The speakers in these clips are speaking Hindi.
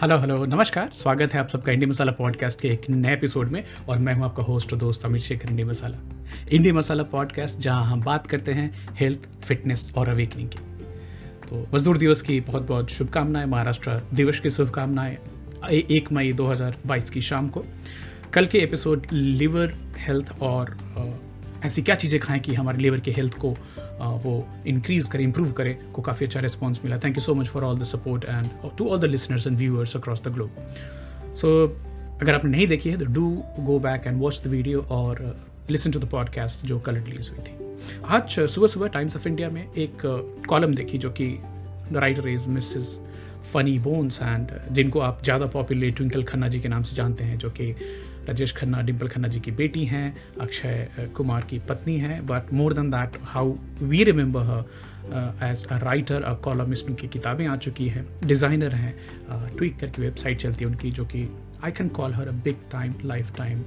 हेलो हेलो नमस्कार। स्वागत है आप सबका इंडी मसाला पॉडकास्ट के एक नए एपिसोड में और मैं हूँ आपका होस्ट और दोस्त Amit Shekhar indie masala indie masala podcast जहाँ हम बात करते हैं हेल्थ फिटनेस और अवेकनिंग की। तो मजदूर दिवस की बहुत बहुत शुभकामनाएँ, महाराष्ट्र दिवस की शुभकामनाएँ एक मई 2022 की शाम को। कल के एपिसोड लिवर हेल्थ और ऐसी क्या चीज़ें खाएँ कि हमारे लिवर के हेल्थ को वो इंक्रीज करे इंप्रूव करे? को काफ़ी अच्छा रिस्पॉन्स मिला। Thank you so much for all the support and to all the listeners and viewers across the globe so अगर आपने नहीं देखी है तो do go back and watch the video और लिसन टू द पॉडकास्ट जो कल रिलीज़ हुई थी। आज सुबह सुबह टाइम्स ऑफ़ इंडिया में एक कॉलम देखी जो कि the writer is Mrs Funny Bones and जिनको आप ज़्यादा पॉपुलर ट्विंकल खन्ना जी के नाम से जानते हैं, जो कि राजेश खन्ना डिम्पल खन्ना जी की बेटी हैं, अक्षय कुमार की पत्नी हैं but more than that how we remember her as a writer a columnist उनकी किताबें आ चुकी हैं डिज़ाइनर हैं ट्वीट करके वेबसाइट चलती है उनकी, जो कि I can call her a big time lifetime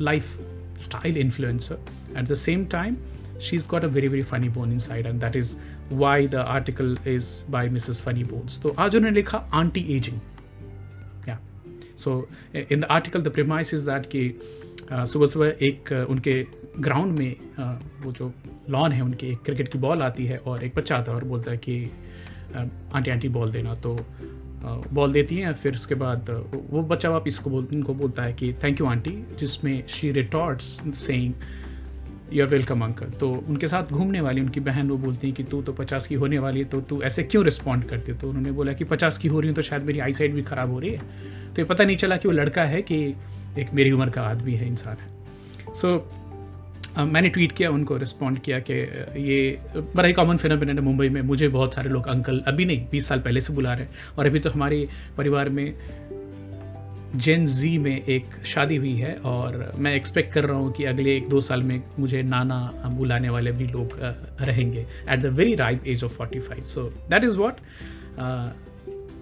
lifestyle influencer at the same time she's got a very very funny bone inside, and that is why the article is by mrs funny bones. तो आज उन्होंने लिखा aunty ageing so in the article the premise is that कि सुबह सुबह एक uh, उनके ग्राउंड में uh, वो जो लॉन है उनके एक क्रिकेट की बॉल आती है और एक बच्चा आता है और बोलता है कि आंटी आंटी बॉल देना। तो बॉल देती हैं फिर उसके बाद वो बच्चा वापिस को बोल उनको बोलता है कि थैंक यू आंटी जिसमें she retorts saying you are welcome uncle तो उनके साथ घूमने वाली उनकी बहन वो बोलती हैं कि तू तो पचास की होने वाली है तो तू ऐसे क्यों रिस्पॉन्ड करती तो उन्होंने बोला कि पचास की हो रही हूँ तो शायद मेरी आई साइड भी ख़राब हो रही है। तो ये पता नहीं चला कि वो लड़का है कि एक मेरी उम्र का आदमी है इंसान है। सो so, Uh, मैंने ट्वीट किया उनको रिस्पॉन्ड किया कि ये बड़ा ही कॉमन फिनोमिन है मुंबई में। मुझे बहुत सारे लोग अंकल अभी नहीं बीस साल पहले से बुला रहे हैं। और अभी तो हमारे परिवार में जेन जी में एक शादी हुई है और मैं एक्सपेक्ट कर रहा हूँ कि अगले एक दो साल में मुझे नाना बुलाने वाले भी लोग रहेंगे at the very right age of forty five so that is what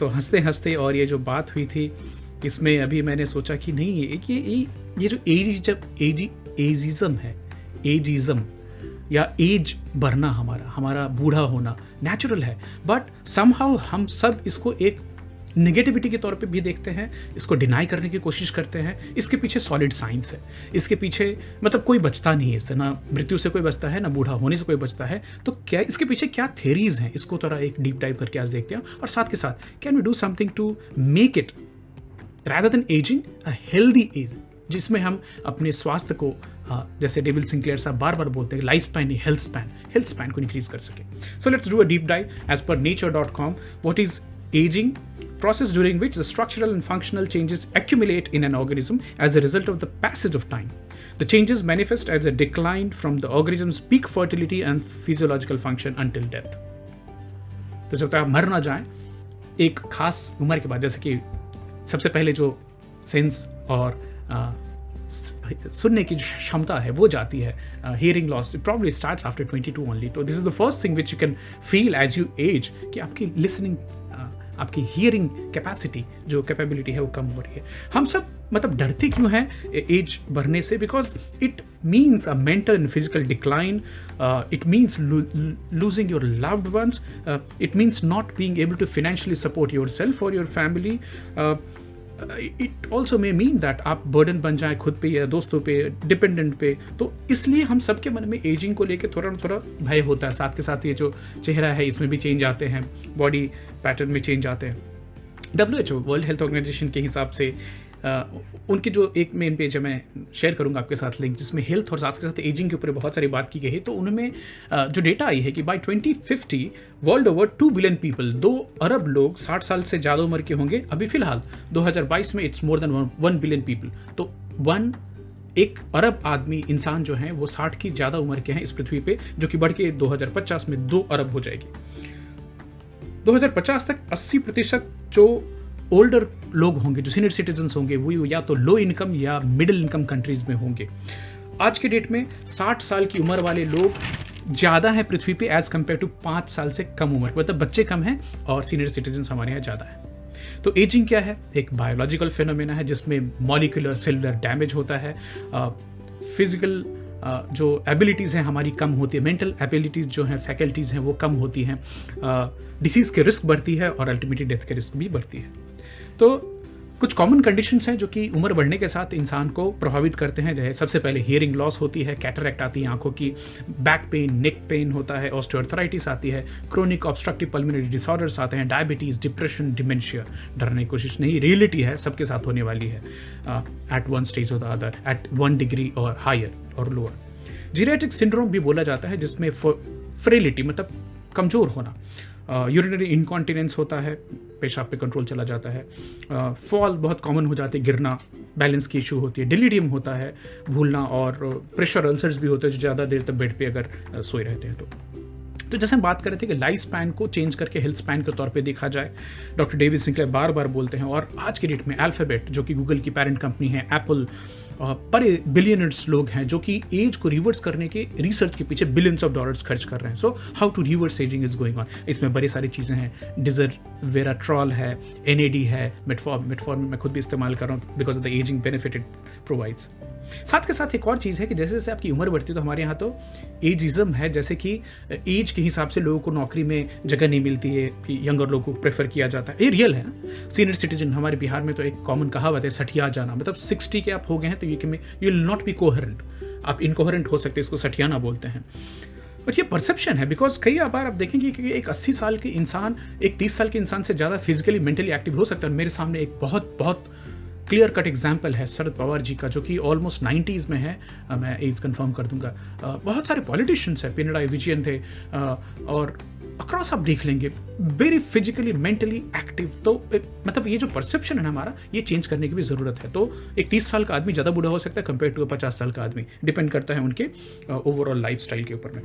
तो हँसते हँसते और ये जो बात हुई थी इसमें अभी मैंने सोचा कि नहीं, ये ये ये जो एज जब, एज, एजिज्म है, एजिज्म, या एज बढ़ना हमारा हमारा बूढ़ा होना नेचुरल है बट समहाउ हम सब इसको एक निगेटिविटी के तौर पे भी देखते हैं, इसको डिनाई करने की कोशिश करते हैं, इसके पीछे सॉलिड साइंस है, इसके पीछे मतलब कोई बचता नहीं है इससे, ना मृत्यु से कोई बचता है, ना बूढ़ा होने से कोई बचता है तो क्या इसके पीछे क्या थेरीज हैं? इसको थोड़ा एक डीप डाइव करके आज देखते हैं, और साथ के साथ can we do something to make it rather than ageing a healthy age जिसमें हम अपने स्वास्थ्य को जैसे डेविल सिंह क्लेयर साहब बार बार बोलते हैं life span health span health span को इंक्रीज कर सके। So let's do a deep dive as per nature dot com what is ageing process during which the structural and functional changes accumulate in an organism as a result of the passage of time the changes manifest as a decline from the organism peak fertility and physiological function until death तो जब तक आप मर ना जाए। एक खास उम्र के बाद, जैसे कि सबसे पहले जो सेंस और आ, सुनने की जो क्षमता है वो जाती है hearing loss probably start after 22 only तो this is the first thing which you can feel as you age कि आपकी लिसनिंग आपकी हियरिंग कैपेसिटी जो कैपेबिलिटी है वो कम हो रही है। हम सब मतलब डरते क्यों हैं एज बढ़ने से? Because it means a mental and physical decline it means losing your loved ones it means not being able to financially support yourself और your family it also may mean that आप बर्डन बन जाए खुद पे या दोस्तों पे डिपेंडेंट पे। तो इसलिए हम सबके मन में एजिंग को लेकर थोड़ा ना थोड़ा भय होता है। साथ के साथ ये जो चेहरा है, इसमें भी चेंज आते हैं। बॉडी पैटर्न में चेंज आते हैं। W H O World Health Organization के हिसाब से उनकी जो एक मेन पेज है, मैं शेयर करूँगा आपके साथ लिंक जिसमें हेल्थ और साथ के साथ एजिंग के ऊपर बहुत सारी बात की गई है। तो उनमें जो डेटा आई है कि by 2050 world over two billion people दो अरब लोग 60 साल से ज़्यादा उम्र के होंगे। अभी फ़िलहाल 2022 में it's more than one billion people तो वन एक अरब आदमी इंसान जो हैं, वो 60 की ज़्यादा उम्र के हैं इस पृथ्वी पे, जो कि बढ़ के 2050 में दो अरब हो जाएगी। 2050 तक 80 प्रतिशत जो ओल्डर लोग होंगे, जो सीनियर सिटीजन होंगे, वो या तो लो इनकम या मिडिल इनकम कंट्रीज़ में होंगे। आज के डेट में 60 साल की उम्र वाले लोग ज़्यादा हैं पृथ्वी पे एज कंपेयर टू पाँच साल से कम उम्र। मतलब बच्चे कम हैं और सीनियर सिटीजन हमारे यहाँ ज़्यादा है। तो एजिंग क्या है? एक बायोलॉजिकल फिनोमेना है, जिसमें मॉलिकुलर सेलुलर डैमेज होता है। फ़िज़िकल जो एबिलिटीज़ हैं हमारी कम होती है। मेंटल एबिलिटीज़ जो हैं फैकल्टीज़ हैं, वो कम होती हैं। डिसीज़ के रिस्क बढ़ती है और अल्टीमेटली डेथ के रिस्क भी बढ़ती है। तो कुछ कॉमन कंडीशंस हैं जो कि उम्र बढ़ने के साथ इंसान को प्रभावित करते हैं। जैसे सबसे पहले हियरिंग लॉस होती है कैटरेक्ट आती है आँखों की बैक पेन नेक पेन होता है ऑस्टियोआर्थराइटिस आती है क्रोनिक ऑब्स्ट्रक्टिव पल्मिनरी डिसऑर्डर्स आते हैं डायबिटीज़ डिप्रेशन डिमेंशिया डरने की कोशिश नहीं रियलिटी है, सबके साथ होने वाली है at one stage of the other at one degree और हायर और लोअर जीरेटिक सिंड्रोम भी बोला जाता है, जिसमें फ्रेलिटी मतलब कमज़ोर होना। यूरिनरी इनकॉन्टिनेंस होता है पेशाब पे कंट्रोल चला जाता है। फॉल बहुत कॉमन हो जाती है, गिरना बैलेंस की इशू होती है डिलीडियम होता है, भूलना और प्रेशर अल्सर्स भी होते हैं जो ज़्यादा देर तक बेड पर अगर सोए रहते हैं तो। तो जैसे हम बात कर रहे थे कि लाइफ स्पैन को चेंज करके हेल्थ स्पैन के तौर पे देखा जाए डॉक्टर डेविड सिंकले बार बार बोलते हैं, और आज के डेट में अल्फ़ाबेट जो कि गूगल की पेरेंट कंपनी है एप्पल पर बिलियनर्स लोग हैं, जो कि एज को रिवर्स करने के रिसर्च के पीछे बिलियंस ऑफ़ डॉलर्स खर्च कर रहे हैं। So how to reverse ageing is going on इसमें बड़ी सारी चीज़ें हैं डिजर वेराट्रॉल है एनएडी है मेटफॉर्म मेटफॉर्म मैं खुद भी इस्तेमाल कर रहा हूँ because of the ageing benefit it provides साथ के साथ एक और चीज़ है कि जैसे जैसे आपकी उम्र बढ़ती है तो हमारे यहाँ तो एजिज्म है, जैसे कि एज के हिसाब से लोगों को नौकरी में जगह नहीं मिलती है, कि यंगर लोगों को प्रेफर किया जाता है। ये रियल है। सीनियर सिटीजन हमारे बिहार में तो एक कॉमन कहावत है, सठिया जाना। मतलब सिक्सटी के आप हो गए हैं तो ये कि you will not be coherent आप इनकोहरेंट हो सकते हैं, इसको सठियाना बोलते हैं। और ये परसेप्शन है बिकॉज़ कई बार आप देखेंगे कि एक 80 साल के इंसान, एक 30 साल के इंसान से ज़्यादा फिजिकली मेंटली एक्टिव हो सकता है। मेरे सामने एक बहुत बहुत क्लियर कट एग्ज़ाम्पल है शरद पवार जी का, जो कि ऑलमोस्ट नाइन्टीज़ में है। मैं एज कंफर्म कर दूँगा। बहुत सारे पॉलिटिशियंस हैं, पिनराई विजयन थे। और अक्रॉस आप देख लेंगे वेरी फिजिकली मेंटली एक्टिव तो मतलब ये जो परसेप्शन है ना हमारा, ये चेंज करने की भी ज़रूरत है। तो एक तीस साल का आदमी ज़्यादा बूढ़ा हो सकता है कंपेयर टू पचास साल का आदमी डिपेंड करता है उनके ओवरऑल लाइफ के ऊपर में।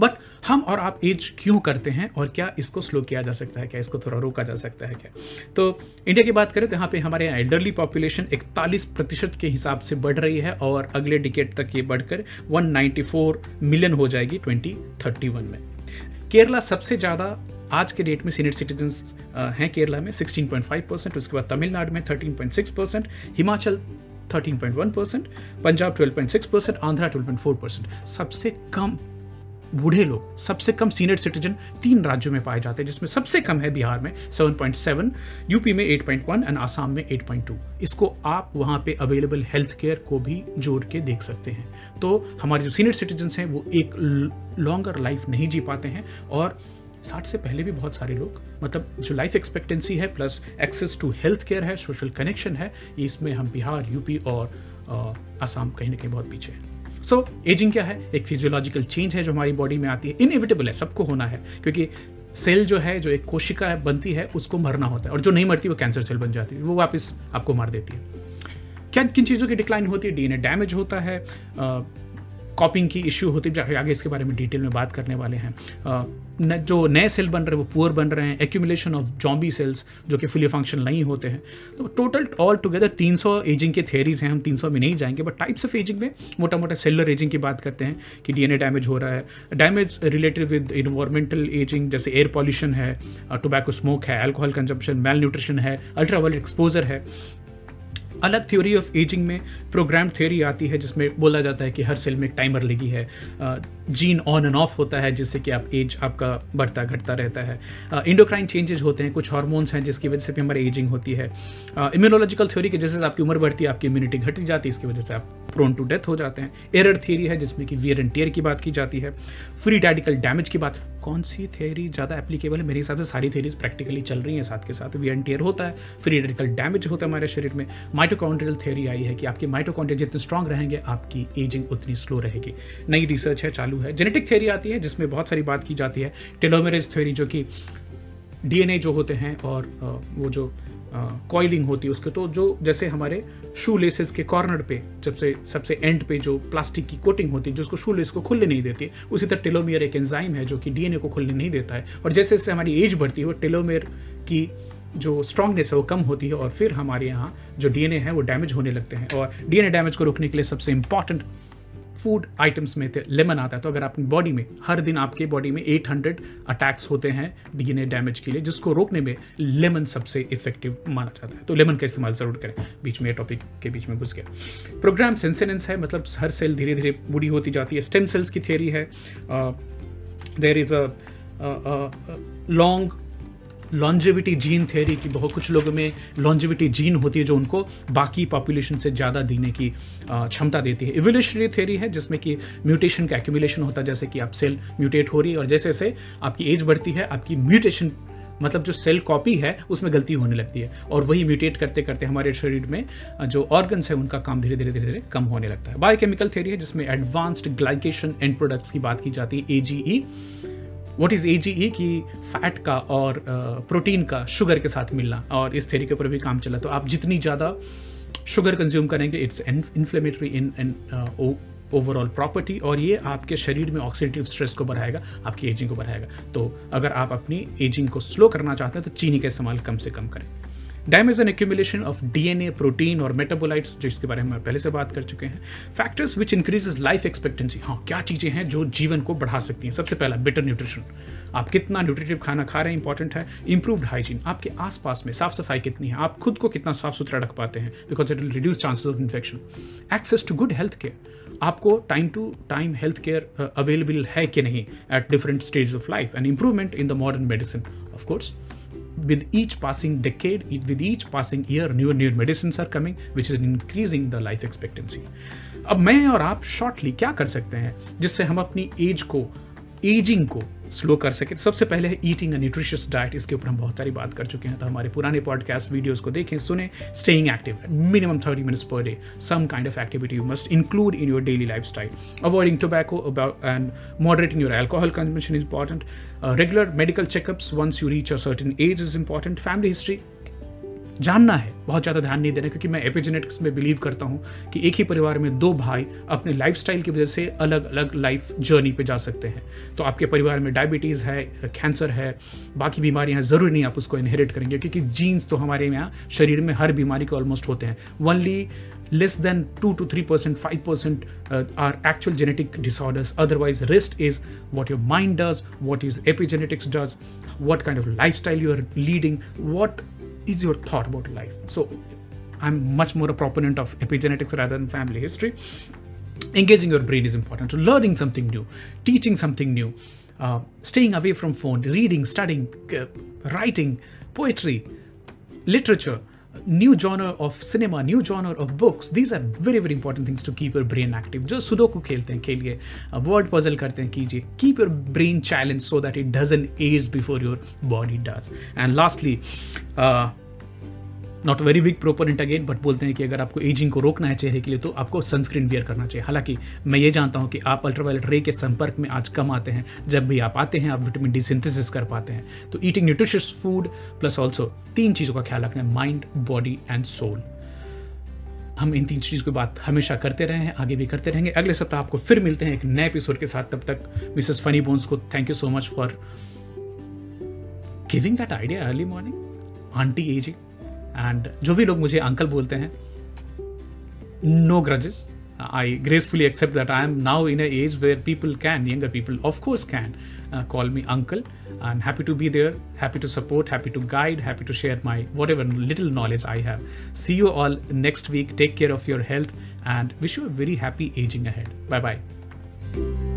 बट हम और आप एज क्यों करते हैं और क्या इसको स्लो किया जा सकता है क्या? इसको थोड़ा रोका जा सकता है क्या? तो इंडिया की बात करें तो यहाँ पे हमारे यहाँ एल्डरली पॉपुलेशन इकतालीस प्रतिशत के हिसाब से बढ़ रही है और अगले डिकेट तक ये बढ़कर 194 मिलियन हो जाएगी 2031 में। केरला सबसे ज़्यादा आज के डेट में सीनियर सिटीजन हैं केरला में 16.5 परसेंट उसके बाद तमिलनाडु में 13.6 percent Himachal 13.1 percent Punjab 12.6 percent Andhra 12.4 percent सबसे कम बूढ़े लोग, सबसे कम सीनियर सिटीजन तीन राज्यों में पाए जाते हैं, जिसमें सबसे कम है बिहार में 7.7 यूपी में 8.1 एंड आसाम में 8.2 इसको आप वहाँ पे अवेलेबल हेल्थ केयर को भी जोड़ के देख सकते हैं। तो हमारे जो सीनियर सिटीजन हैं, वो एक लॉन्गर लाइफ नहीं जी पाते हैं और साठ से पहले भी बहुत सारे लोग मतलब जो लाइफ एक्सपेक्टेंसी है plus access to health care है सोशल कनेक्शन है, इसमें हम बिहार यूपी और आसाम कहीं ना कहीं बहुत पीछे हैं। सो so, एजिंग क्या है? एक फिजियोलॉजिकल चेंज है जो हमारी बॉडी में आती है। इनएविटेबल है सबको होना है। क्योंकि सेल जो है जो एक कोशिका है बनती है उसको मरना होता है। और जो नहीं मरती वो कैंसर सेल बन जाती है। वो वापस आपको मार देती है। क्या किन चीज़ों की डिक्लाइन होती है? डीएनए डैमेज होता है। कॉपिंग की इश्यू होती है आगे इसके बारे में डिटेल में बात करने वाले हैं। न, जो नए सेल बन रहे हैं वो पुअर बन रहे हैं एक्यूमुलेशन ऑफ़ जॉम्बी सेल्स जो कि फुली फ़ंक्शन नहीं होते हैं। तो टोटल ऑल टुगेदर 300 एजिंग के थेरीज हैं हम 300 में नहीं जाएँगे बट टाइप्स ऑफ़ एजिंग में मोटा मोटा सेलर एजिंग की बात करते हैं कि डीएनए डैमेज हो रहा है। Damage related with environmental ageing जैसे एयर पॉल्यूशन है टोबैको स्मोक है अल्कोहल कंजप्शन मेल न्यूट्रिशन है अल्ट्रावायलेट एक्सपोजर है। अलग थ्योरी ऑफ़ एजिंग में प्रोग्राम थ्योरी आती है जिसमें बोला जाता है कि हर सेल में एक टाइमर लगी है। जीन ऑन एंड ऑफ़ होता है जिससे कि आप एज आपका बढ़ता घटता रहता है। इंडोक्राइन चेंजेस होते हैं, कुछ हार्मोन्स हैं जिसकी वजह से भी हमारी एजिंग होती है। इम्यूनोलॉजिकल थ्योरी की जैसे आपकी उम्र बढ़ती है, आपकी इम्यूनिटी घटी जाती है, इसकी वजह से आप प्रोन टू डेथ हो जाते हैं। एरर थियरी है जिसमें कि वियर एंड टेयर की बात की जाती है। फ्री रेडिकल डैमेज की बात कौन सी थियरी ज़्यादा एप्लीकेबल है? मेरे हिसाब से सारी थियरीज प्रैक्टिकली चल रही हैं साथ के साथ। वी टेयर होता है, फ्री रेडिकल डैमेज होता है हमारे शरीर में। माइटोकॉन्ड्रियल थियरी आई है कि आपके माइटोकॉन्ड्रिया जितने स्ट्रॉग रहेंगे, आपकी एजिंग उतनी स्लो रहेगी। नई रिसर्च है, चालू है। जेनेटिक थियरी आती है, जिसमें बहुत सारी बात की जाती है। टेलोमेरेज थ्योरी जो कि डीएनए जो होते हैं और वो जो कॉइलिंग होती है उसके तो जो जैसे हमारे शू लेसेस के कॉर्नर पे, जब से, सबसे एंड पे जो प्लास्टिक की कोटिंग होती है, जो उसको शू लेस को खुलने नहीं देती, उसी तरह टेलोमियर एक एंजाइम है जो कि डीएनए को खुलने नहीं देता है। और जैसे जैसे हमारी एज बढ़ती है, वो टेलोमियर की जो स्ट्रांगनेस है, वो कम होती है, और फिर हमारे यहाँ जो डीएनए है, वो डैमेज होने लगते हैं। और डीएनए डैमेज को रोकने के लिए सबसे इंपॉर्टेंट फ़ूड आइटम्स में थे, लेमन आता है तो अगर अपनी बॉडी में, हर दिन आपके बॉडी में 800 अटैक्स होते हैं डीएनए डैमेज के लिए, जिसको रोकने में लेमन सबसे इफ़ेक्टिव माना जाता है। तो लेमन का इस्तेमाल ज़रूर करें। बीच में टॉपिक के बीच में घुस गया। प्रोग्राम सेंसेनेंस है मतलब हर सेल धीरे धीरे बूढ़ी होती जाती है। स्टेम सेल्स की थियरी है। There is a long longevity gene theory की बहुत कुछ लोगों में लॉन्जिविटी जीन होती है जो उनको बाकी पॉपुलेशन से ज़्यादा देने की क्षमता देती है। इवोल्यूशनरी थ्योरी है, जिसमें कि म्यूटेशन का एक्यूमुलेशन होता है, जैसे कि आप सेल म्यूटेट हो रही है और जैसे जैसे आपकी एज बढ़ती है, आपकी म्यूटेशन मतलब जो सेल कॉपी है, उसमें गलती होने लगती है। और वही म्यूटेट करते करते हमारे शरीर में जो ऑर्गन्स है, उनका काम धीरे धीरे धीरे धीरे कम होने लगता है। बायोकेमिकल थ्योरी है, जिसमें एडवांस्ड ग्लाइकेशन एंड प्रोडक्ट्स की बात की जाती है ए वॉट इज़ ए की फैट का और प्रोटीन का शुगर के साथ मिलना और इस थेरी के ऊपर भी काम चला। तो आप जितनी ज़्यादा शुगर कंज्यूम करेंगे it's inflammatory in an overall property और ये आपके शरीर में ऑक्सीडेटिव स्ट्रेस को बढ़ाएगा, आपकी एजिंग को बढ़ाएगा। तो अगर आप अपनी एजिंग को स्लो करना चाहते हैं तो चीनी का इस्तेमाल कम से कम करें। Damage an accumulation of DNA protein और मेटाबोलाइट्स जिसके बारे में पहले से बात कर चुके हैं। Factors which increases life expectancy हाँ क्या चीज़ें हैं जो जीवन को बढ़ा सकती हैं? सबसे पहला बेटर न्यूट्रिशन आप कितना न्यूट्रिटिव खाना खा रहे हैं इंपॉर्टेंट है। इंप्रूव्ड हाइजीन आपके आसपास में साफ़ सफ़ाई कितनी है? आप खुद को कितना साफ़ सुथरा रख पाते हैं? Because it will reduce chances of infection access to good health care आपको time to time health care available है कि नहीं at different stage of life and improvement in the modern medicine of course with each passing decade, with each passing year, newer newer medicines are coming, which is increasing the life expectancy. अब मैं और आप शॉर्टली क्या कर सकते हैं जिससे हम अपनी एज को एजिंग को स्लो कर सके। तो सबसे पहले है ईटिंग अ न्यूट्रिशियस डाइट इसके ऊपर हम बहुत सारी बात कर चुके हैं। तो हमारे पुराने पॉडकास्ट वीडियोज़ को देखें, सुने staying active minimum thirty minutes per day some kind of activity you must include in your daily lifestyle avoiding tobacco and moderating your alcohol consumption is important regular medical checkups once you reach a certain age is important family history जानना है बहुत ज़्यादा ध्यान नहीं देना क्योंकि मैं एपिजेनेटिक्स में बिलीव करता हूँ कि एक ही परिवार में दो भाई अपने लाइफस्टाइल की वजह से अलग अलग लाइफ जर्नी पर जा सकते हैं। तो आपके परिवार में डायबिटीज़ है कैंसर है बाकी बीमारियाँ हैं ज़रूरी नहीं आप उसको इनहेरिट करेंगे क्योंकि जीन्स तो हमारे यहाँ शरीर में हर बीमारी के ऑलमोस्ट होते हैं। Only less than 2 to 3 percent 5 percent uh, are actual genetic disorders. Otherwise rest is what your mind does what is epigenetics does what kind of lifestyle you are leading what is your thought about life? So I'm much more a proponent of epigenetics rather than family history. Engaging your brain is important. So learning something new, teaching something new, uh, staying away from phone, reading, studying, uh, writing, poetry, literature, new genre of cinema, new genre of books. These are very very important things to keep your brain active. जो सुडोकू खेलते हैं खेलिए वर्ड पजल करते हैं कीजिए keep your brain challenge so that it doesn't age before your body does and lastly not very weak proponent again but बोलते हैं कि अगर आपको एजिंग को रोकना है चेहरे के लिए तो आपको सनस्क्रीन वेयर करना चाहिए। हालाँकि मैं ये जानता हूँ कि आप अल्ट्रावायलेट रे के संपर्क में आज कम आते हैं। जब भी आप आते हैं, आप विटामिन डी सिंथेसिस कर पाते हैं। तो eating nutritious food plus also तीन चीज़ों का ख्याल रखना है माइंड बॉडी एंड सोल हम इन तीन चीज़ की बात हमेशा करते रहे हैं, आगे भी करते रहेंगे। अगले सप्ताह आपको फिर मिलते हैं एक नए एपिसोड के साथ। तब तक मिसेस फनी बोन्स को thank you so much for giving that idea early morning aunty ageing and जो भी लोग मुझे अंकल बोलते हैं no grudges I gracefully accept that I am now in an age where people can, younger people, of course, can uh, call me uncle. I'm happy to be there, happy to support, happy to guide, happy to share my whatever little knowledge I have. See you all next week. Take care of your health and wish you a very happy aging ahead. Bye bye.